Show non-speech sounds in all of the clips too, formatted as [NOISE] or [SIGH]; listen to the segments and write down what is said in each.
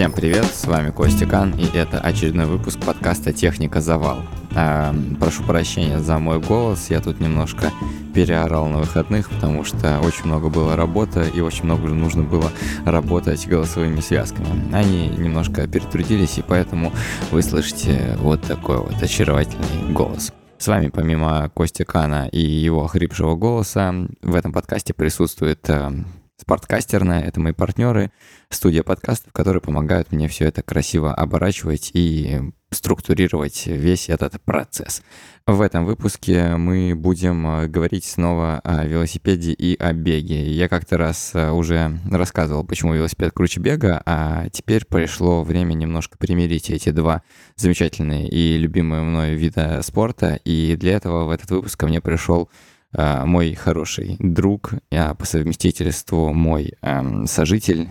Всем привет, с вами Костя Кан, и это очередной выпуск подкаста «Техника Завал». Э, прошу прощения за мой голос, я тут немножко переорал на выходных, потому что очень много было работы, и очень много нужно было работать голосовыми связками. Они немножко перетрудились, и поэтому вы слышите вот такой вот очаровательный голос. С вами помимо Костя Кана и его хрипшего голоса в этом подкасте присутствует э, Спорткастерная — это мои партнеры, студия подкастов, которые помогают мне все это красиво оборачивать и структурировать весь этот процесс. В этом выпуске мы будем э, говорить снова о велосипеде и о беге. Я как-то раз э, уже рассказывал, почему велосипед круче бега, а теперь пришло время немножко примирить эти два замечательные и любимые мной вида спорта, и для этого в этот выпуск ко мне пришел Э, мой хороший друг, а по совместительству мой эм, сожитель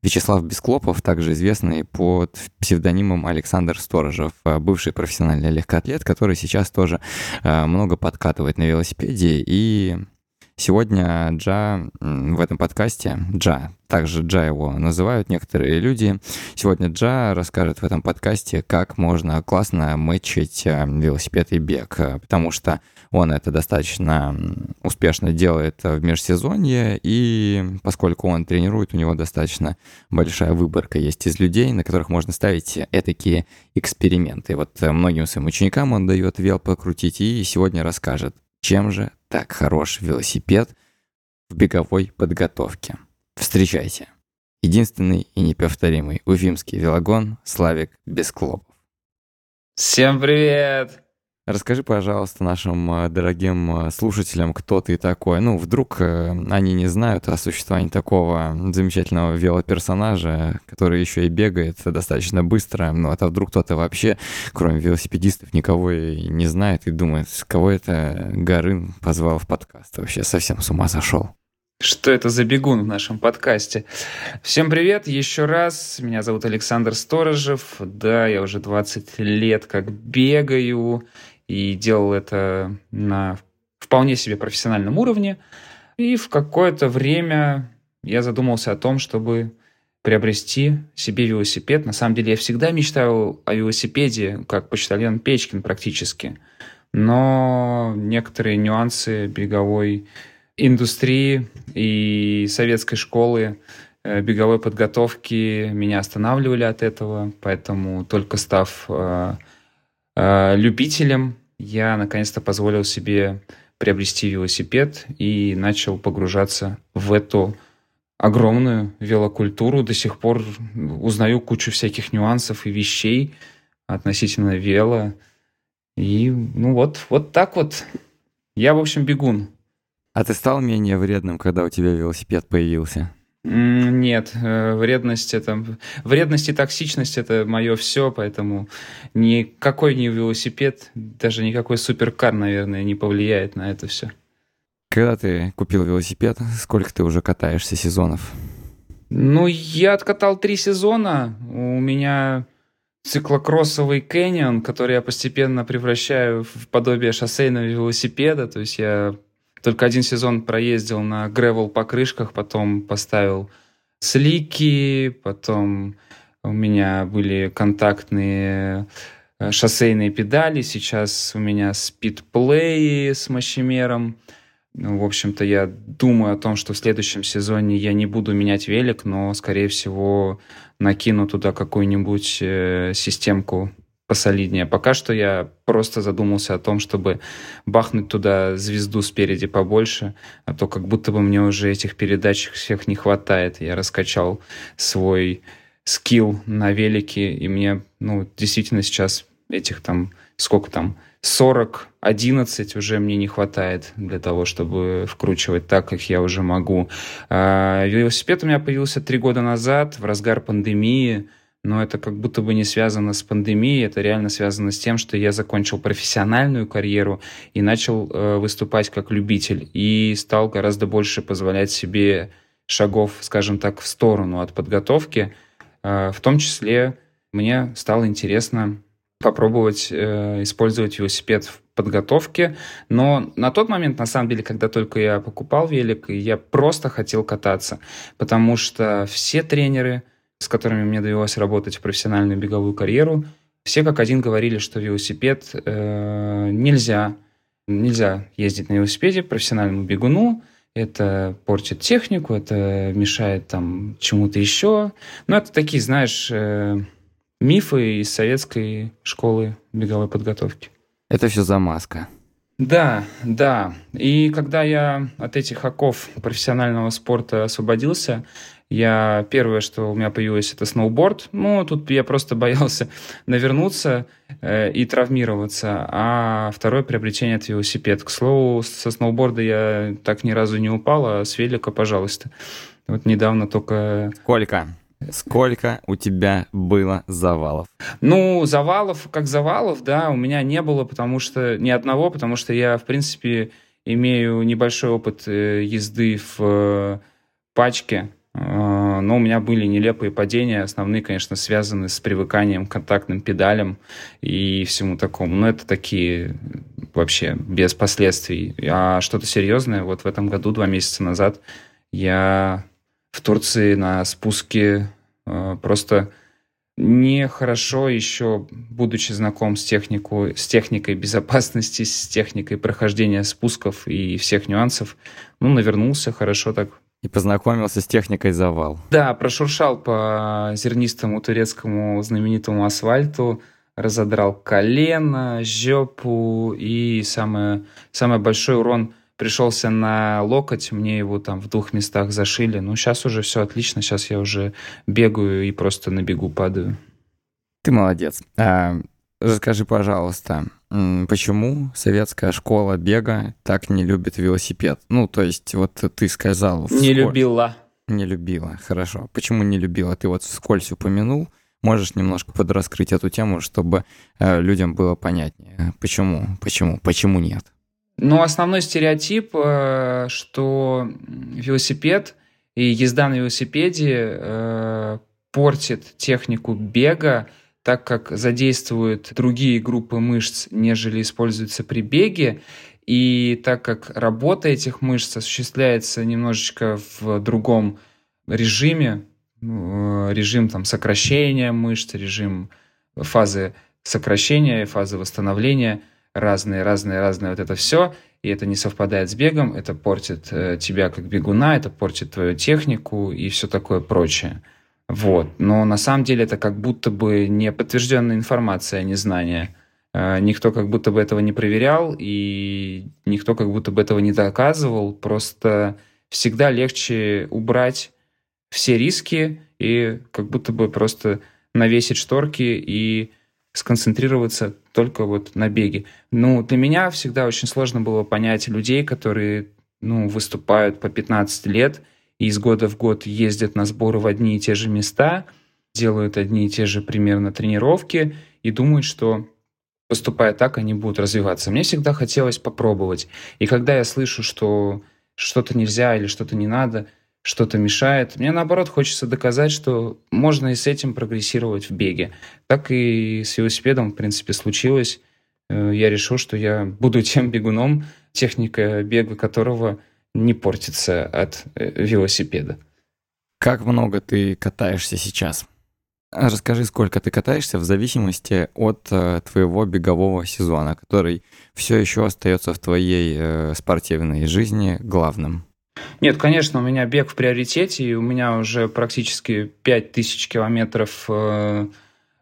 Вячеслав Бесклопов, также известный под псевдонимом Александр Сторожев, э, бывший профессиональный легкоатлет, который сейчас тоже э, много подкатывает на велосипеде. И сегодня Джа в этом подкасте, Джа, также Джа его называют некоторые люди, сегодня Джа расскажет в этом подкасте, как можно классно мэчить велосипед и бег, потому что он это достаточно успешно делает в межсезонье, и поскольку он тренирует, у него достаточно большая выборка есть из людей, на которых можно ставить этакие эксперименты. Вот многим своим ученикам он дает вел покрутить, и сегодня расскажет, чем же так хорош велосипед в беговой подготовке. Встречайте. Единственный и неповторимый уфимский велогон Славик Бесклопов. Всем привет! Расскажи, пожалуйста, нашим э, дорогим э, слушателям, кто ты такой. Ну, вдруг э, они не знают о существовании такого замечательного велоперсонажа, который еще и бегает достаточно быстро. Ну, а вдруг кто-то вообще, кроме велосипедистов, никого и не знает и думает, кого это Горын позвал в подкаст. Вообще совсем с ума сошел. Что это за бегун в нашем подкасте? Всем привет еще раз. Меня зовут Александр Сторожев. Да, я уже 20 лет как бегаю и делал это на вполне себе профессиональном уровне. И в какое-то время я задумался о том, чтобы приобрести себе велосипед. На самом деле я всегда мечтал о велосипеде, как почтальон Печкин практически. Но некоторые нюансы беговой индустрии и советской школы э, беговой подготовки меня останавливали от этого, поэтому только став э, любителем, я наконец-то позволил себе приобрести велосипед и начал погружаться в эту огромную велокультуру. До сих пор узнаю кучу всяких нюансов и вещей относительно вело. И ну вот, вот так вот. Я, в общем, бегун. А ты стал менее вредным, когда у тебя велосипед появился? Нет, э, вредность это... Вредность и токсичность это мое все, поэтому никакой не велосипед, даже никакой суперкар, наверное, не повлияет на это все. Когда ты купил велосипед, сколько ты уже катаешься сезонов? Ну, я откатал три сезона. У меня циклокроссовый Canyon, который я постепенно превращаю в подобие шоссейного велосипеда. То есть я только один сезон проездил на гревел покрышках, потом поставил слики, потом у меня были контактные э, шоссейные педали, сейчас у меня спидплей с мощемером. Ну, в общем-то, я думаю о том, что в следующем сезоне я не буду менять велик, но, скорее всего, накину туда какую-нибудь э, системку посолиднее. Пока что я просто задумался о том, чтобы бахнуть туда звезду спереди побольше, а то как будто бы мне уже этих передач всех не хватает. Я раскачал свой скилл на велике, и мне, ну, действительно сейчас этих там, сколько там, 40, 11 уже мне не хватает для того, чтобы вкручивать так, как я уже могу. А, велосипед у меня появился три года назад, в разгар пандемии, но это как будто бы не связано с пандемией, это реально связано с тем, что я закончил профессиональную карьеру и начал э, выступать как любитель и стал гораздо больше позволять себе шагов, скажем так, в сторону от подготовки. Э, в том числе мне стало интересно попробовать э, использовать велосипед в подготовке, но на тот момент, на самом деле, когда только я покупал велик, я просто хотел кататься, потому что все тренеры – с которыми мне довелось работать в профессиональную беговую карьеру, все как один говорили, что велосипед э, нельзя, нельзя ездить на велосипеде профессиональному бегуну, это портит технику, это мешает там чему-то еще. Но это такие, знаешь, э, мифы из советской школы беговой подготовки. Это все замазка. Да, да. И когда я от этих оков профессионального спорта освободился, я первое, что у меня появилось, это сноуборд. Ну, тут я просто боялся [LAUGHS] навернуться э, и травмироваться. А второе приобретение это велосипед. К слову, со сноуборда я так ни разу не упал, а с велика, пожалуйста. Вот недавно только... Сколько? Сколько у тебя было завалов? Ну, завалов, как завалов, да, у меня не было, потому что ни одного, потому что я, в принципе, имею небольшой опыт э, езды в э, пачке, а, но у меня были нелепые падения, основные, конечно, связаны с привыканием к контактным педалям и всему такому. Но это такие вообще без последствий. А что-то серьезное, вот в этом году, два месяца назад, я в Турции на спуске э, просто нехорошо еще, будучи знаком с, технику, с техникой безопасности, с техникой прохождения спусков и всех нюансов, ну, навернулся хорошо так и познакомился с техникой завал. Да, прошуршал по зернистому турецкому знаменитому асфальту, разодрал колено, жопу и самое, самый большой урон пришелся на локоть, мне его там в двух местах зашили. Ну, сейчас уже все отлично, сейчас я уже бегаю и просто на бегу падаю. Ты молодец. А, расскажи, пожалуйста, почему советская школа бега так не любит велосипед? Ну, то есть, вот ты сказал... Вскользь... Не любила. Не любила, хорошо. Почему не любила? Ты вот вскользь упомянул. Можешь немножко подраскрыть эту тему, чтобы э, людям было понятнее. Почему? Почему? Почему нет? Ну, основной стереотип, э, что велосипед и езда на велосипеде э, портит технику бега, так как задействуют другие группы мышц, нежели используются при беге, и так как работа этих мышц осуществляется немножечко в другом режиме, э, режим там сокращения мышц, режим фазы сокращения, фазы восстановления, разные, разные, разные вот это все, и это не совпадает с бегом, это портит э, тебя как бегуна, это портит твою технику и все такое прочее. Вот. Но на самом деле это как будто бы не подтвержденная информация, а не знание. Э, никто как будто бы этого не проверял, и никто как будто бы этого не доказывал. Просто всегда легче убрать все риски и как будто бы просто навесить шторки и сконцентрироваться только вот на беге. Ну, для меня всегда очень сложно было понять людей, которые ну, выступают по 15 лет – и из года в год ездят на сборы в одни и те же места, делают одни и те же примерно тренировки и думают, что поступая так, они будут развиваться. Мне всегда хотелось попробовать. И когда я слышу, что что-то нельзя или что-то не надо, что-то мешает, мне наоборот хочется доказать, что можно и с этим прогрессировать в беге. Так и с велосипедом, в принципе, случилось. Э, я решил, что я буду тем бегуном, техника бега которого не портится от э, велосипеда. Как много ты катаешься сейчас? Расскажи, сколько ты катаешься в зависимости от э, твоего бегового сезона, который все еще остается в твоей э, спортивной жизни главным. Нет, конечно, у меня бег в приоритете, и у меня уже практически 5000 километров э,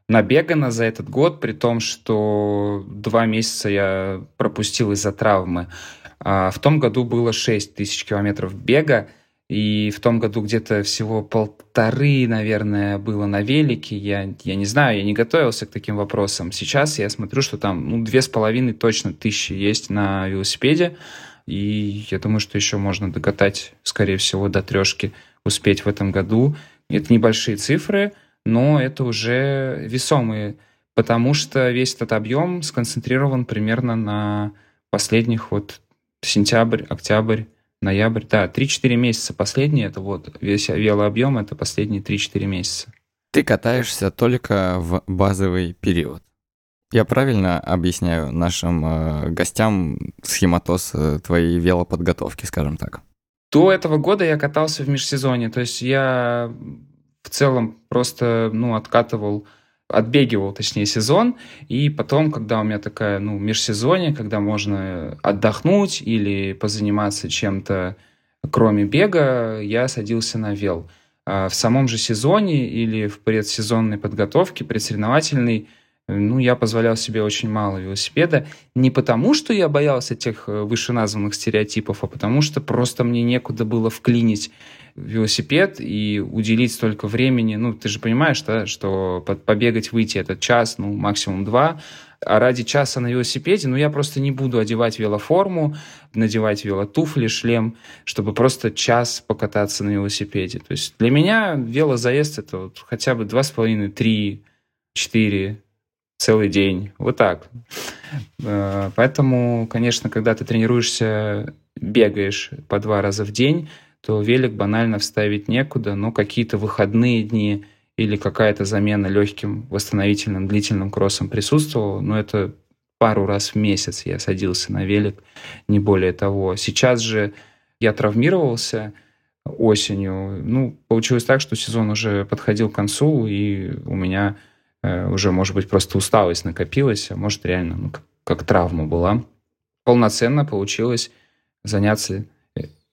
набегано за этот год, при том, что два месяца я пропустил из-за травмы. А в том году было 6 тысяч километров бега, и в том году где-то всего полторы, наверное, было на велике. Я, я не знаю, я не готовился к таким вопросам. Сейчас я смотрю, что там ну, две с половиной точно тысячи есть на велосипеде. И я думаю, что еще можно докатать, скорее всего, до трешки, успеть в этом году. Это небольшие цифры, но это уже весомые, потому что весь этот объем сконцентрирован примерно на последних вот сентябрь, октябрь, ноябрь. Да, 3-4 месяца последние, это вот весь велообъем, это последние 3-4 месяца. Ты катаешься только в базовый период. Я правильно объясняю нашим э, гостям схематоз э, твоей велоподготовки, скажем так? До этого года я катался в межсезонье, то есть я в целом просто, ну, откатывал отбегивал, точнее, сезон, и потом, когда у меня такая, ну, межсезонье, когда можно отдохнуть или позаниматься чем-то, кроме бега, я садился на вел. А в самом же сезоне или в предсезонной подготовке, предсоревновательной, ну, я позволял себе очень мало велосипеда. Не потому, что я боялся тех э, вышеназванных стереотипов, а потому что просто мне некуда было вклинить велосипед и уделить столько времени. Ну, ты же понимаешь, да, что побегать, выйти этот час, ну, максимум два, а ради часа на велосипеде, ну, я просто не буду одевать велоформу, надевать велотуфли, шлем, чтобы просто час покататься на велосипеде. То есть для меня велозаезд — это вот хотя бы два с половиной, три, четыре, целый день. Вот так. Э, поэтому, конечно, когда ты тренируешься, бегаешь по два раза в день, то велик банально вставить некуда, но какие-то выходные дни или какая-то замена легким восстановительным длительным кроссом присутствовала, но это пару раз в месяц я садился на велик, не более того. Сейчас же я травмировался осенью. Ну, получилось так, что сезон уже подходил к концу, и у меня уже, может быть, просто усталость накопилась, а может, реально, ну, как, травма была. Полноценно получилось заняться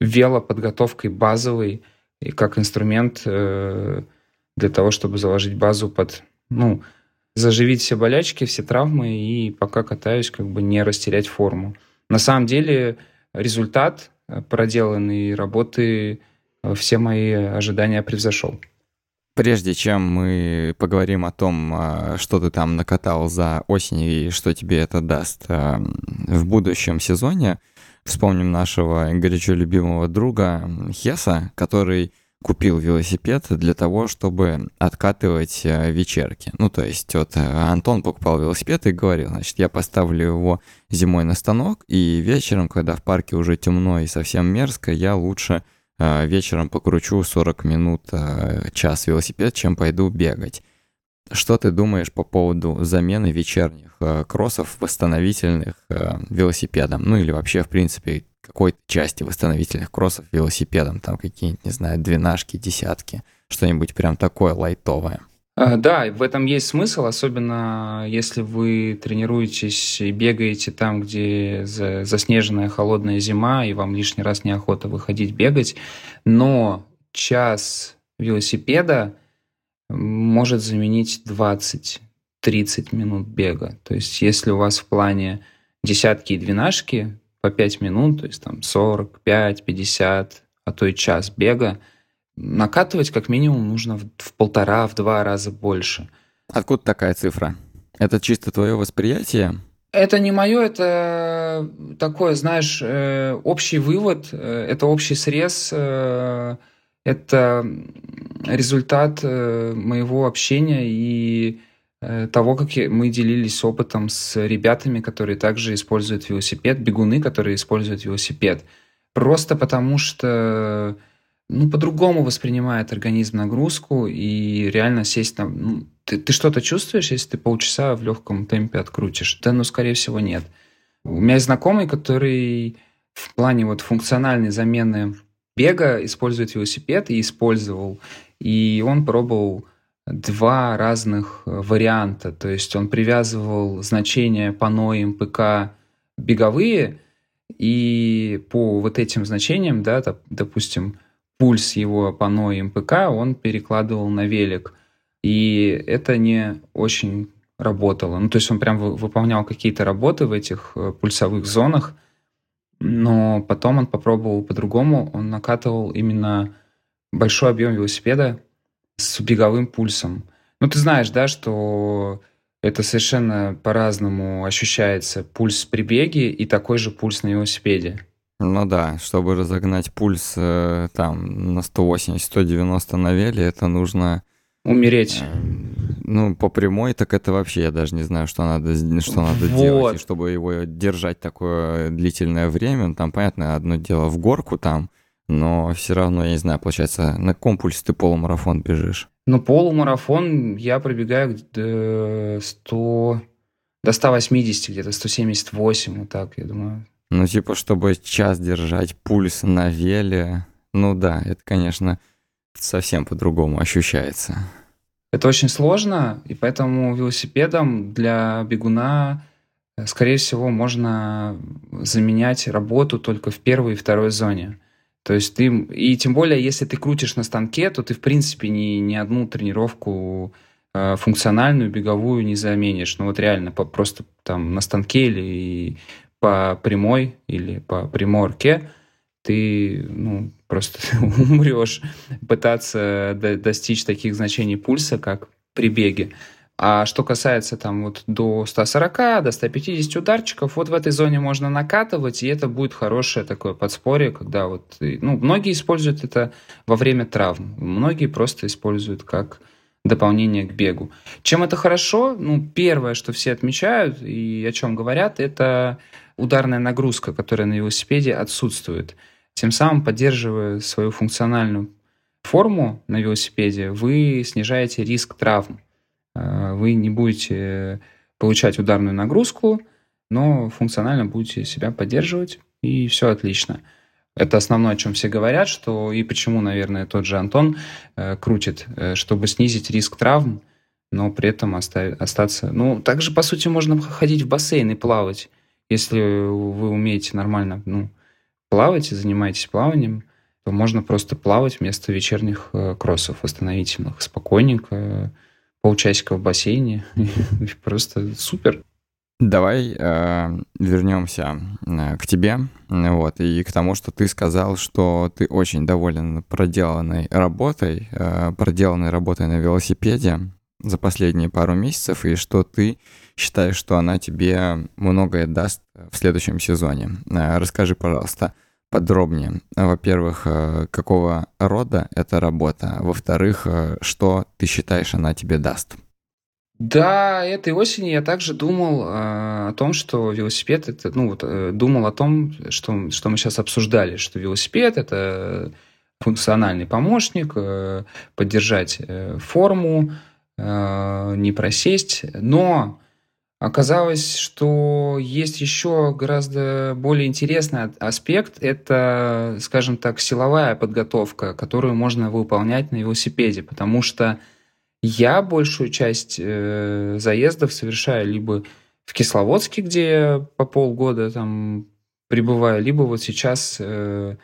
велоподготовкой базовой и как инструмент э, для того, чтобы заложить базу под, ну, заживить все болячки, все травмы и пока катаюсь, как бы не растерять форму. На самом деле результат э, проделанной работы э, все мои ожидания превзошел. Прежде чем мы поговорим о том, что ты там накатал за осень и что тебе это даст в будущем сезоне, Вспомним нашего горячо любимого друга Хеса, который купил велосипед для того, чтобы откатывать э, вечерки. Ну, то есть вот Антон покупал велосипед и говорил, значит, я поставлю его зимой на станок, и вечером, когда в парке уже темно и совсем мерзко, я лучше вечером покручу 40 минут, час велосипед, чем пойду бегать. Что ты думаешь по поводу замены вечерних э, кроссов восстановительных велосипедом? Ну или вообще, в принципе, какой-то части восстановительных кроссов велосипедом? Там какие-нибудь, не знаю, двенашки, десятки, что-нибудь прям такое лайтовое. А, да, в этом есть смысл, особенно если вы тренируетесь и бегаете там, где заснеженная холодная зима, и вам лишний раз неохота выходить бегать. Но час велосипеда может заменить 20-30 минут бега. То есть если у вас в плане десятки и двенашки по 5 минут, то есть там 45, 50, а то и час бега, накатывать как минимум нужно в, в полтора, в два раза больше. Откуда такая цифра? Это чисто твое восприятие? Это не мое, это такое, знаешь, э, общий вывод, э, это общий срез э, это результат э, моего общения и э, того, как мы делились опытом с ребятами, которые также используют велосипед, бегуны, которые используют велосипед. Просто потому что ну, по-другому воспринимает организм нагрузку, и реально сесть там... Ну, ты, ты что-то чувствуешь, если ты полчаса в легком темпе открутишь? Да, ну, скорее всего, нет. У меня есть знакомый, который в плане вот функциональной замены бега использует велосипед и использовал. И он пробовал два разных э, варианта. То есть он привязывал значения пано и МПК беговые, и по вот этим значениям, да, допустим, пульс его пано и МПК он перекладывал на велик. И это не очень работало. Ну, то есть он прям выполнял какие-то работы в этих э, пульсовых зонах, но потом он попробовал по-другому. Он накатывал именно большой объем велосипеда с беговым пульсом. Ну, ты знаешь, да, что это совершенно по-разному ощущается пульс при беге и такой же пульс на велосипеде. Ну да, чтобы разогнать пульс э, там на 180-190 на веле, это нужно... Умереть. Э, ну, по прямой, так это вообще я даже не знаю, что надо, что надо вот. делать. И чтобы его держать такое длительное время, там, понятно, одно дело в горку там, но все равно, я не знаю, получается, на каком пульсе ты полумарафон бежишь? Ну, полумарафон я пробегаю до 100, до 180, где-то 178, вот так, я думаю. Ну, типа, чтобы час держать пульс на веле, ну да, это, конечно, совсем по-другому ощущается. Это очень сложно, и поэтому велосипедом для бегуна, э, скорее всего, можно заменять работу только в первой и второй зоне. То есть ты, и тем более, если ты крутишь на станке, то ты, в принципе, ни, ни одну тренировку э, функциональную, беговую не заменишь. Ну вот реально, просто там на станке или по прямой, или по приморке ты ну, просто [LAUGHS] умрешь пытаться достичь таких значений пульса, как при беге. А что касается там вот до 140, до 150 ударчиков, вот в этой зоне можно накатывать, и это будет хорошее такое подспорье, когда вот, ну, многие используют это во время травм, многие просто используют как дополнение к бегу. Чем это хорошо? Ну, первое, что все отмечают и о чем говорят, это ударная нагрузка, которая на велосипеде отсутствует. Тем самым, поддерживая свою функциональную форму на велосипеде, вы снижаете риск травм. Э, вы не будете получать ударную нагрузку, но функционально будете себя поддерживать, и все отлично. Это основное, о чем все говорят, что и почему, наверное, тот же Антон э, крутит, э, чтобы снизить риск травм, но при этом оставить, остаться... Ну, также, по сути, можно ходить в бассейн и плавать, если вы умеете нормально ну, плавать и занимаетесь плаванием, то можно просто плавать вместо вечерних э, кроссов восстановительных спокойненько, полчасика в бассейне. [LAUGHS] Просто супер. Давай э, вернемся э, к тебе, вот, и к тому, что ты сказал, что ты очень доволен проделанной работой, э, проделанной работой на велосипеде за последние пару месяцев, и что ты считаешь, что она тебе многое даст в следующем сезоне. Э, расскажи, пожалуйста, подробнее. Во-первых, э, какого рода эта работа? Во-вторых, э, что ты считаешь, она тебе даст? Да, этой осенью я также думал э, о том, что велосипед это, ну вот, э, думал о том, что, что мы сейчас обсуждали, что велосипед это функциональный помощник, э, поддержать э, форму, э, не просесть, но Оказалось, что есть еще гораздо более интересный аспект. Это, скажем так, силовая подготовка, которую можно выполнять на велосипеде, потому что я большую часть э, заездов совершаю либо в Кисловодске, где я по полгода там пребываю, либо вот сейчас э,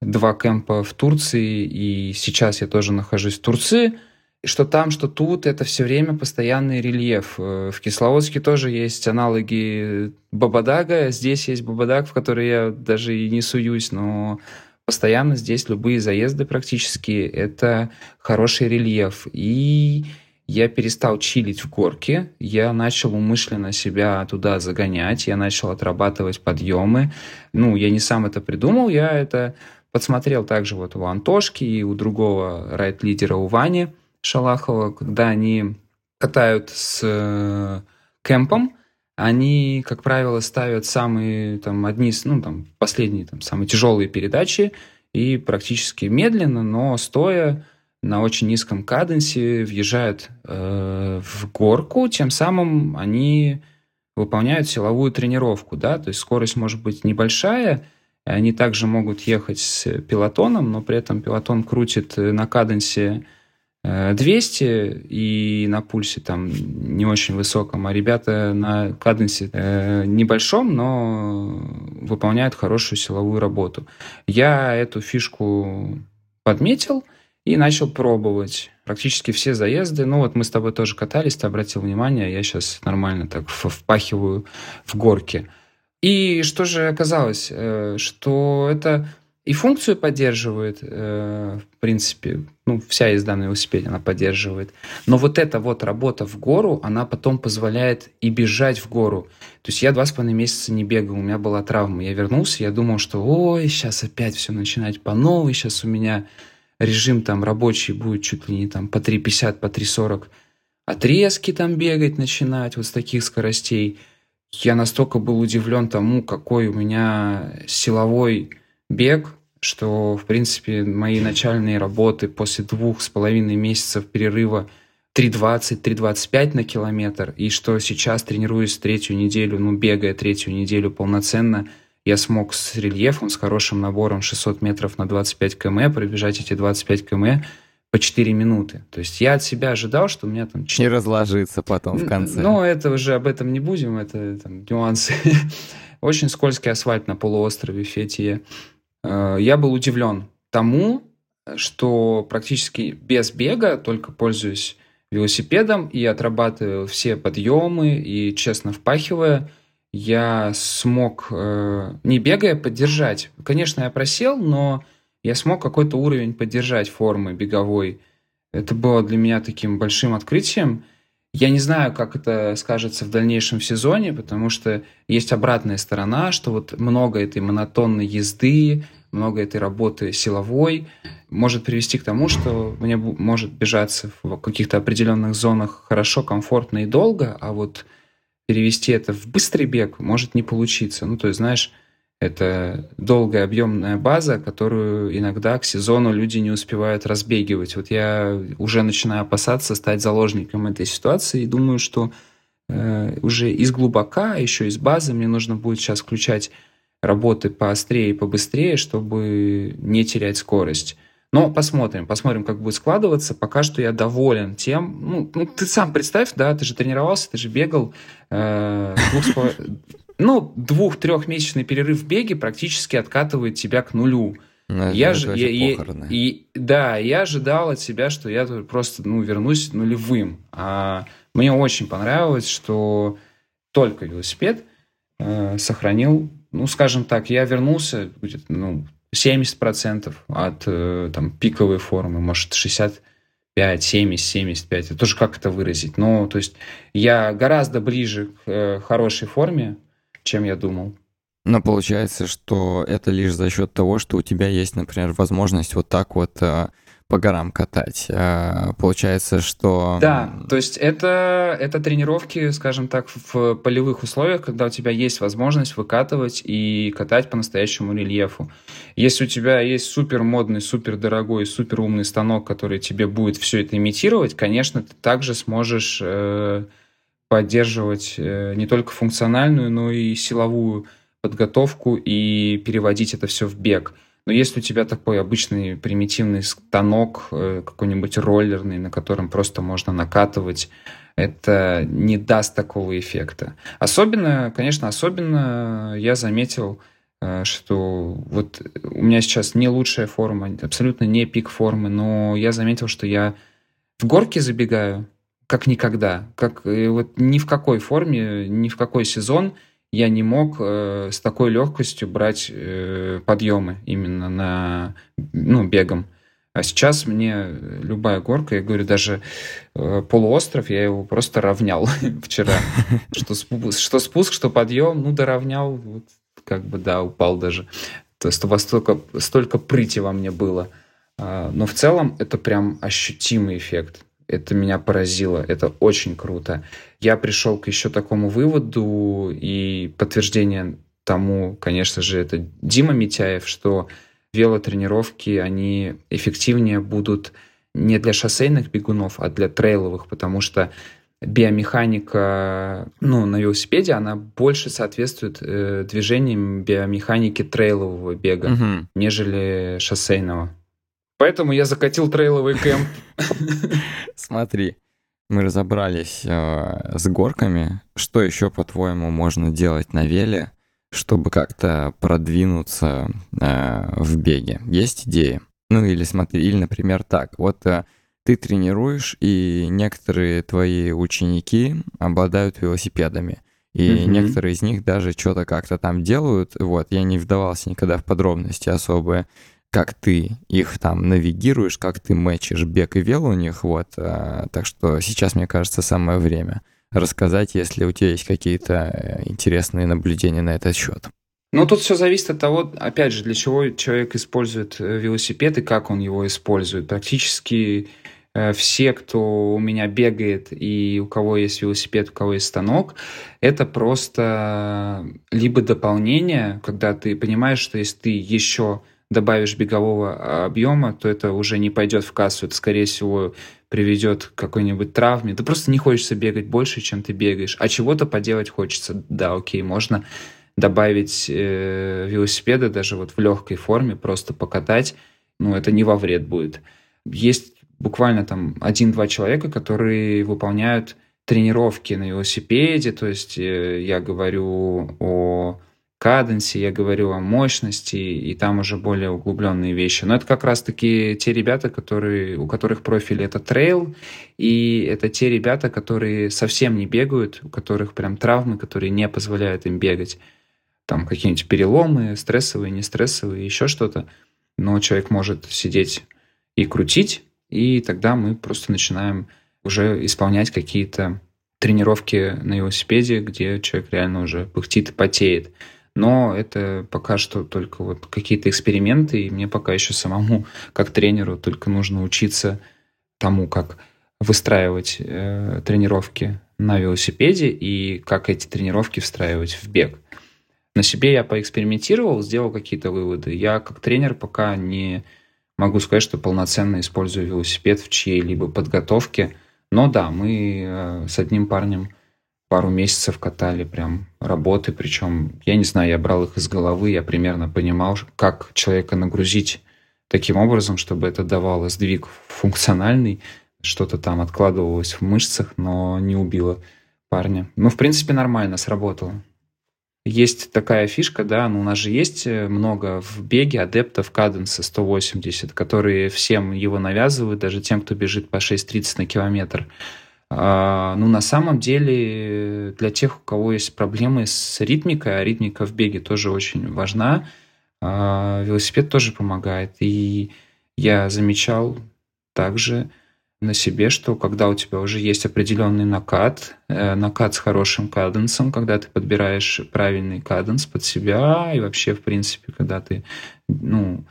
два кемпа в Турции, и сейчас я тоже нахожусь в Турции – что там, что тут, это все время постоянный рельеф. Э, в Кисловодске тоже есть аналоги Бабадага. Здесь есть Бабадаг, в который я даже и не суюсь, но постоянно здесь любые заезды практически — это хороший рельеф. И я перестал чилить в горке, я начал умышленно себя туда загонять, я начал отрабатывать подъемы. Ну, я не сам это придумал, я это подсмотрел также вот у Антошки и у другого райт-лидера у Вани — Шалахова, когда они катают с э, кемпом, они, как правило, ставят самые, там, одни, ну, там, последние, там, самые тяжелые передачи и практически медленно, но стоя на очень низком каденсе въезжают э, в горку, тем самым они выполняют силовую тренировку, да, то есть скорость может быть небольшая, они также могут ехать с пилотоном, но при этом пилотон крутит на каденсе 200 э, и на пульсе там не очень высоком, а ребята на каденсе э, небольшом, но выполняют хорошую силовую работу. Я эту фишку подметил и начал пробовать практически все заезды. Ну вот мы с тобой тоже катались, ты обратил внимание, я сейчас нормально так впахиваю в горке. И что же оказалось? Э, что это и функцию поддерживает, э, в принципе, ну, вся езда на велосипеде она поддерживает. Но вот эта вот работа в гору, она потом позволяет и бежать в гору. То есть я два с половиной месяца не бегал, у меня была травма. Я вернулся, я думал, что ой, сейчас опять все начинать по новой, сейчас у меня режим там рабочий будет чуть ли не там по 3,50, по 3,40. Отрезки там бегать начинать вот с таких скоростей. Я настолько был удивлен тому, какой у меня силовой бег, что, в принципе, мои начальные работы после двух с половиной месяцев перерыва 3.20, 3.25 на километр, и что сейчас тренируюсь третью неделю, ну, бегая третью неделю полноценно, я смог с рельефом, с хорошим набором 600 метров на 25 км пробежать эти 25 км по 4 минуты. То есть я от себя ожидал, что у меня там... 4... Не разложиться потом в конце. Ну, это уже об этом не будем, это там нюансы. [LAUGHS] Очень скользкий асфальт на полуострове Фетия. Э, я был удивлен тому, что практически без бега, только пользуясь велосипедом и отрабатывая все подъемы и честно впахивая, я смог, э, не бегая, поддержать. Конечно, я просел, но я смог какой-то уровень поддержать формы беговой. Это было для меня таким большим открытием. Я не знаю, как это скажется в дальнейшем сезоне, потому что есть обратная сторона, что вот много этой монотонной езды, много этой работы силовой может привести к тому, что мне может бежаться в каких-то определенных зонах хорошо, комфортно и долго, а вот перевести это в быстрый бег может не получиться. Ну, то есть, знаешь, это долгая объемная база, которую иногда к сезону люди не успевают разбегивать. Вот я уже начинаю опасаться стать заложником этой ситуации и думаю, что э, уже из глубока, еще из базы мне нужно будет сейчас включать работы поострее и побыстрее, чтобы не терять скорость. Но посмотрим, посмотрим, как будет складываться. Пока что я доволен тем. Ну, ну ты сам представь, да, ты же тренировался, ты же бегал. Э, ну, двух-трехмесячный перерыв в беге практически откатывает тебя к нулю. Ну, я же, я, я, и, да, я ожидал от себя, что я просто ну, вернусь нулевым. А мне очень понравилось, что только велосипед э, сохранил, ну, скажем так, я вернулся где-то, ну, 70% от э, там, пиковой формы, может, 65, 70, 75. Это тоже как это выразить. Но, то есть, я гораздо ближе к э, хорошей форме, чем я думал. Но получается, что это лишь за счет того, что у тебя есть, например, возможность вот так вот э, по горам катать. Э, получается, что... Да, то есть это, это тренировки, скажем так, в полевых условиях, когда у тебя есть возможность выкатывать и катать по настоящему рельефу. Если у тебя есть супер модный, супер дорогой, супер умный станок, который тебе будет все это имитировать, конечно, ты также сможешь... Э, поддерживать э, не только функциональную, но и силовую подготовку и переводить это все в бег. Но если у тебя такой обычный примитивный станок, э, какой-нибудь роллерный, на котором просто можно накатывать, это не даст такого эффекта. Особенно, конечно, особенно я заметил, э, что вот у меня сейчас не лучшая форма, абсолютно не пик формы, но я заметил, что я в горке забегаю, как никогда. Как э, вот ни в какой форме, ни в какой сезон я не мог э, с такой легкостью брать э, подъемы именно на ну, бегом. А сейчас мне любая горка, я говорю, даже э, полуостров, я его просто равнял [LAUGHS] вчера. [LAUGHS] Что, спуск, что спуск, что подъем, ну, доравнял, вот, как бы, да, упал даже. То есть столько, столько прыти во мне было. А, но в целом это прям ощутимый эффект. Это меня поразило, это очень круто. Я пришел к еще такому выводу, и подтверждение тому, конечно же, это Дима Митяев, что велотренировки, они эффективнее будут не для шоссейных бегунов, а для трейловых, потому что биомеханика ну, на велосипеде, она больше соответствует э, движениям биомеханики трейлового бега, угу. нежели шоссейного. Поэтому я закатил трейловый кемп. Смотри, мы разобрались э, с горками. Что еще, по-твоему, можно делать на веле, чтобы как-то продвинуться э, в беге? Есть идеи? Ну или смотри, или, например, так. Вот э, ты тренируешь, и некоторые твои ученики обладают велосипедами. И mm-hmm. некоторые из них даже что-то как-то там делают. Вот, я не вдавался никогда в подробности особые как ты их там навигируешь, как ты мэчишь бег и вел у них, вот. А, так что сейчас, мне кажется, самое время рассказать, если у тебя есть какие-то э, интересные наблюдения на этот счет. Ну, тут все зависит от того, опять же, для чего человек использует э, велосипед и как он его использует. Практически э, все, кто у меня бегает и у кого есть велосипед, у кого есть станок, это просто либо дополнение, когда ты понимаешь, что если ты еще добавишь бегового а, объема, то это уже не пойдет в кассу. Это, скорее всего, приведет к какой-нибудь травме. Да просто не хочется бегать больше, чем ты бегаешь. А чего-то поделать хочется. Да, окей, можно добавить э, велосипеда даже вот в легкой форме, просто покатать. Ну, это не во вред будет. Есть буквально там один-два человека, которые выполняют тренировки на велосипеде, то есть э, я говорю о каденсе, я говорю о мощности, и там уже более углубленные вещи. Но это как раз-таки те ребята, которые, у которых профиль это трейл, и это те ребята, которые совсем не бегают, у которых прям травмы, которые не позволяют им бегать. Там какие-нибудь переломы, стрессовые, не стрессовые, еще что-то. Но человек может сидеть и крутить, и тогда мы просто начинаем уже исполнять какие-то тренировки на велосипеде, где человек реально уже пыхтит и потеет. Но это пока что только вот какие-то эксперименты, и мне пока еще самому, как тренеру, только нужно учиться тому, как выстраивать э, тренировки на велосипеде и как эти тренировки встраивать в бег. На себе я поэкспериментировал, сделал какие-то выводы. Я как тренер пока не могу сказать, что полноценно использую велосипед в чьей-либо подготовке. Но да, мы э, с одним парнем пару месяцев катали прям работы, причем, я не знаю, я брал их из головы, я примерно понимал, как человека нагрузить таким образом, чтобы это давало сдвиг функциональный, что-то там откладывалось в мышцах, но не убило парня. Ну, в принципе, нормально сработало. Есть такая фишка, да, ну, у нас же есть э, много в беге адептов каденса 180, которые всем его навязывают, даже тем, кто бежит по 6.30 на километр. А, ну, на самом деле, для тех, у кого есть проблемы с ритмикой, а ритмика в беге тоже очень важна, а, велосипед тоже помогает. И я замечал также на себе, что когда у тебя уже есть определенный накат, э, накат с хорошим каденсом, когда ты подбираешь правильный каденс под себя, и вообще, в принципе, когда ты, ну,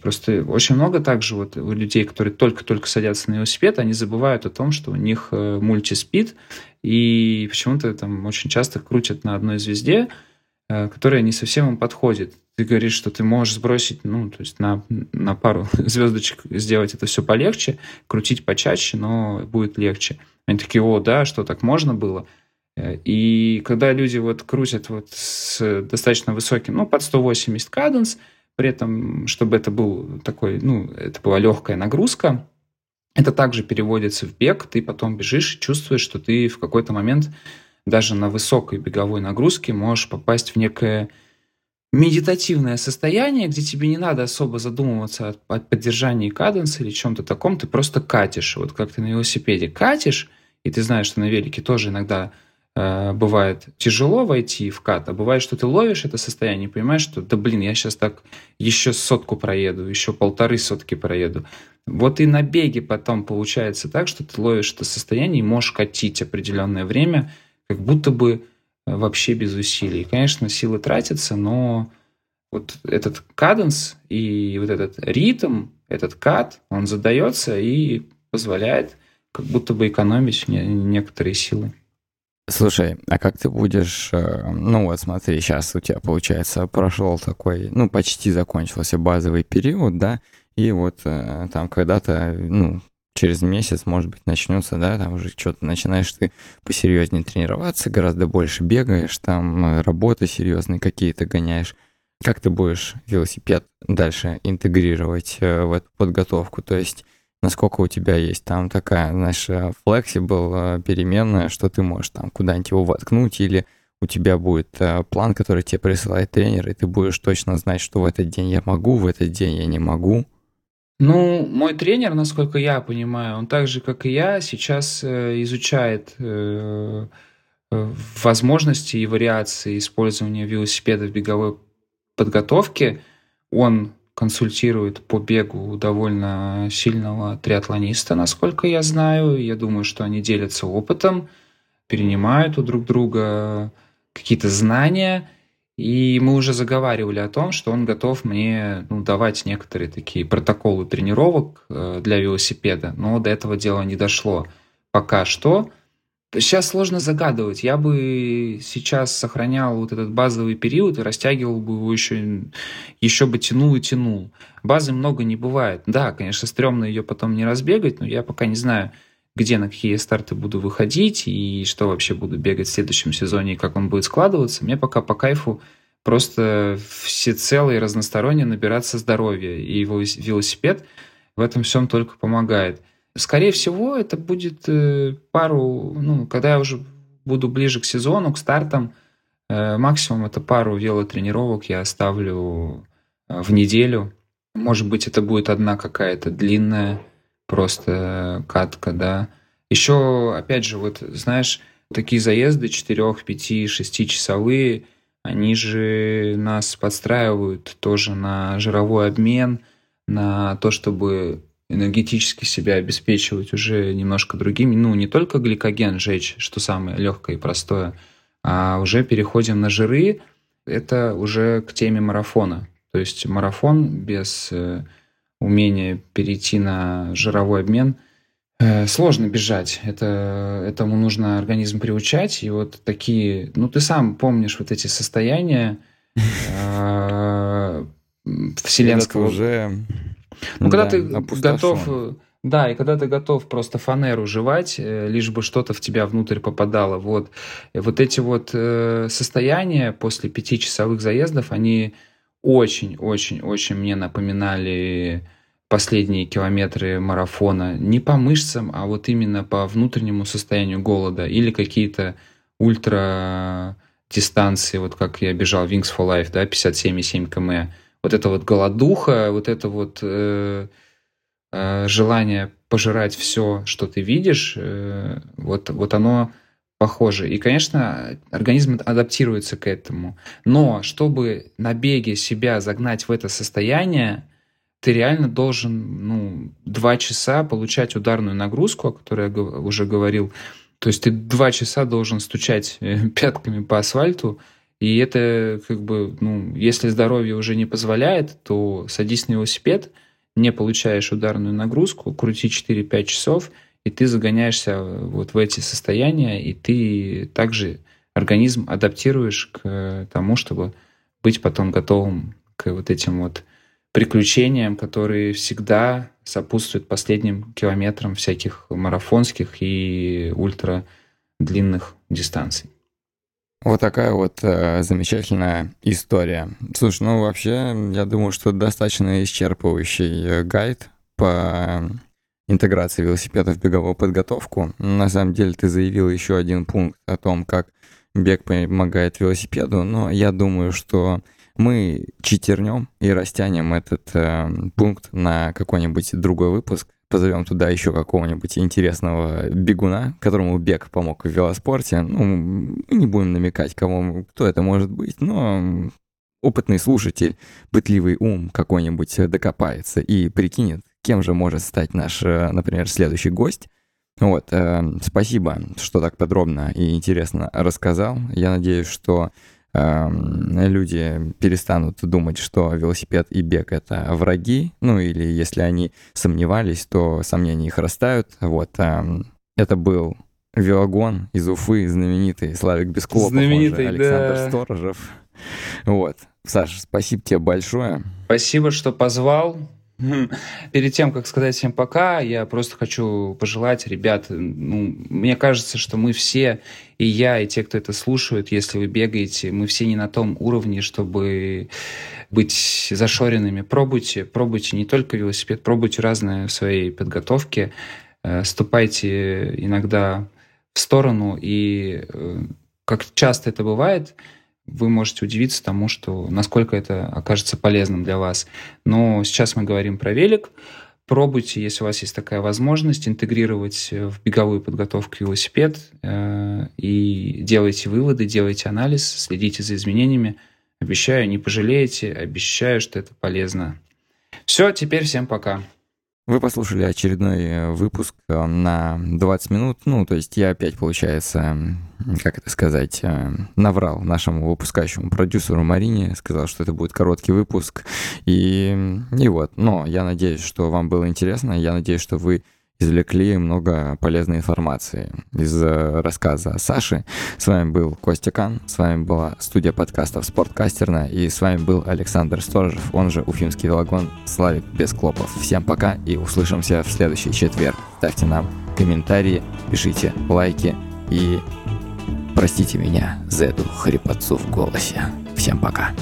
Просто очень много также вот у людей, которые только-только садятся на велосипед, они забывают о том, что у них э, мультиспид, и почему-то там очень часто крутят на одной звезде, э, которая не совсем им подходит. Ты говоришь, что ты можешь сбросить, ну, то есть на, на пару [LAUGHS] звездочек сделать это все полегче, крутить почаще, но будет легче. Они такие, о, да, что так можно было? Э, и когда люди вот крутят вот с достаточно высоким, ну, под 180 каденс, при этом, чтобы это был такой, ну, это была легкая нагрузка, это также переводится в бег, ты потом бежишь, чувствуешь, что ты в какой-то момент даже на высокой беговой нагрузке можешь попасть в некое медитативное состояние, где тебе не надо особо задумываться о, поддержании каденса или чем-то таком, ты просто катишь. Вот как ты на велосипеде катишь, и ты знаешь, что на велике тоже иногда бывает тяжело войти в кат, а бывает, что ты ловишь это состояние и понимаешь, что да блин, я сейчас так еще сотку проеду, еще полторы сотки проеду. Вот и на беге потом получается так, что ты ловишь это состояние и можешь катить определенное время, как будто бы э, вообще без усилий. конечно, силы тратятся, но вот этот каденс и вот этот ритм, этот кат, он задается и позволяет как будто бы экономить некоторые силы. Слушай, а как ты будешь, э, ну вот смотри, сейчас у тебя, получается, прошел такой, ну почти закончился базовый период, да, и вот э, там когда-то, ну, через месяц, может быть, начнется, да, там уже что-то начинаешь ты посерьезнее тренироваться, гораздо больше бегаешь, там э, работы серьезные какие-то гоняешь. Как ты будешь велосипед дальше интегрировать в эту подготовку? То есть насколько у тебя есть там такая, знаешь, flexible э, переменная, что ты можешь там куда-нибудь его воткнуть, или у тебя будет э, план, который тебе присылает тренер, и ты будешь точно знать, что в этот день я могу, в этот день я не могу. Ну, мой тренер, насколько я понимаю, он так же, как и я, сейчас э, изучает возможности и вариации использования велосипеда в беговой подготовке. Он консультирует по бегу довольно сильного триатлониста, насколько я знаю. Я думаю, что они делятся опытом, перенимают у друг друга какие-то знания. И мы уже заговаривали о том, что он готов мне ну, давать некоторые такие протоколы тренировок э, для велосипеда, но до этого дела не дошло пока что. Сейчас сложно загадывать. Я бы сейчас сохранял вот этот базовый период и растягивал бы его еще, еще бы тянул и тянул. Базы много не бывает. Да, конечно, стрёмно ее потом не разбегать, но я пока не знаю, где на какие старты буду выходить и что вообще буду бегать в следующем сезоне и как он будет складываться. Мне пока по кайфу просто всецело и разносторонне набираться здоровья. И велосипед в этом всем только помогает. Скорее всего, это будет э, пару, ну, когда я уже буду ближе к сезону, к стартам, э, максимум это пару велотренировок я оставлю э, в неделю. Может быть, это будет одна какая-то длинная просто катка, да. Еще, опять же, вот, знаешь, такие заезды 4, 5, 6 часовые, они же нас подстраивают тоже на жировой обмен, на то, чтобы энергетически себя обеспечивать уже немножко другими. Ну, не только гликоген жечь, что самое легкое и простое, а уже переходим на жиры. Это уже к теме марафона. То есть марафон без э, умения перейти на жировой обмен э, сложно бежать. Это, этому нужно организм приучать. И вот такие... Ну, ты сам помнишь вот эти состояния [LAUGHS] э, вселенского... уже ну, когда да, ты готов... Да, и когда ты готов просто фанеру жевать, э, лишь бы что-то в тебя внутрь попадало. Вот, вот эти вот э, состояния после пятичасовых заездов, они очень-очень-очень мне напоминали последние километры марафона. Не по мышцам, а вот именно по внутреннему состоянию голода. Или какие-то ультра дистанции, вот как я бежал Wings for Life, да, 57,7 км вот это вот голодуха, вот это вот э, э, желание пожирать все, что ты видишь, э, вот, вот оно похоже. И, конечно, организм адаптируется к этому. Но чтобы на беге себя загнать в это состояние, ты реально должен ну, два часа получать ударную нагрузку, о которой я уже говорил. То есть ты два часа должен стучать э, пятками по асфальту, и это как бы, ну, если здоровье уже не позволяет, то садись на велосипед, не получаешь ударную нагрузку, крути 4-5 часов, и ты загоняешься вот в эти состояния, и ты также организм адаптируешь к тому, чтобы быть потом готовым к вот этим вот приключениям, которые всегда сопутствуют последним километрам всяких марафонских и ультра длинных дистанций. Вот такая вот э, замечательная история. Слушай, ну вообще, я думаю, что достаточно исчерпывающий э, гайд по интеграции велосипеда в беговую подготовку. На самом деле ты заявил еще один пункт о том, как бег помогает велосипеду, но я думаю, что мы читернем и растянем этот э, пункт на какой-нибудь другой выпуск позовем туда еще какого-нибудь интересного бегуна, которому бег помог в велоспорте. Ну, не будем намекать, кому, кто это может быть, но опытный слушатель, пытливый ум какой-нибудь докопается и прикинет, кем же может стать наш, э, например, следующий гость. Вот, э, спасибо, что так подробно и интересно рассказал. Я надеюсь, что люди перестанут думать, что велосипед и бег — это враги, ну или если они сомневались, то сомнения их растают. Вот, это был Велогон из Уфы, знаменитый Славик Бесклопов, знаменитый, Александр да. Сторожев. Вот. Саша, спасибо тебе большое. Спасибо, что позвал. [LAUGHS] Перед тем, как сказать всем пока, я просто хочу пожелать, ребят, ну, мне кажется, что мы все, и я, и те, кто это слушают, если вы бегаете, мы все не на том уровне, чтобы быть зашоренными. Пробуйте, пробуйте не только велосипед, пробуйте разные в своей подготовке, э, ступайте иногда в сторону, и э, как часто это бывает, вы можете удивиться тому, что насколько это окажется полезным для вас. Но сейчас мы говорим про велик. Пробуйте, если у вас есть такая возможность, интегрировать в беговую подготовку велосипед э, и делайте выводы, делайте анализ, следите за изменениями. Обещаю, не пожалеете, обещаю, что это полезно. Все, теперь всем пока. Вы послушали очередной э, выпуск э, на 20 минут. Ну, то есть я опять, получается, как это сказать, э, наврал нашему выпускающему продюсеру Марине, сказал, что это будет короткий выпуск. И, и вот, но я надеюсь, что вам было интересно. Я надеюсь, что вы извлекли много полезной информации из э, рассказа Саши. С вами был Костя Кан, с вами была студия подкастов «Спорткастерна», и с вами был Александр Сторожев, он же Уфимский велогон Славик Бесклопов. Всем пока и услышимся в следующий четверг. Ставьте нам комментарии, пишите лайки и простите меня за эту хрипотцу в голосе. Всем пока.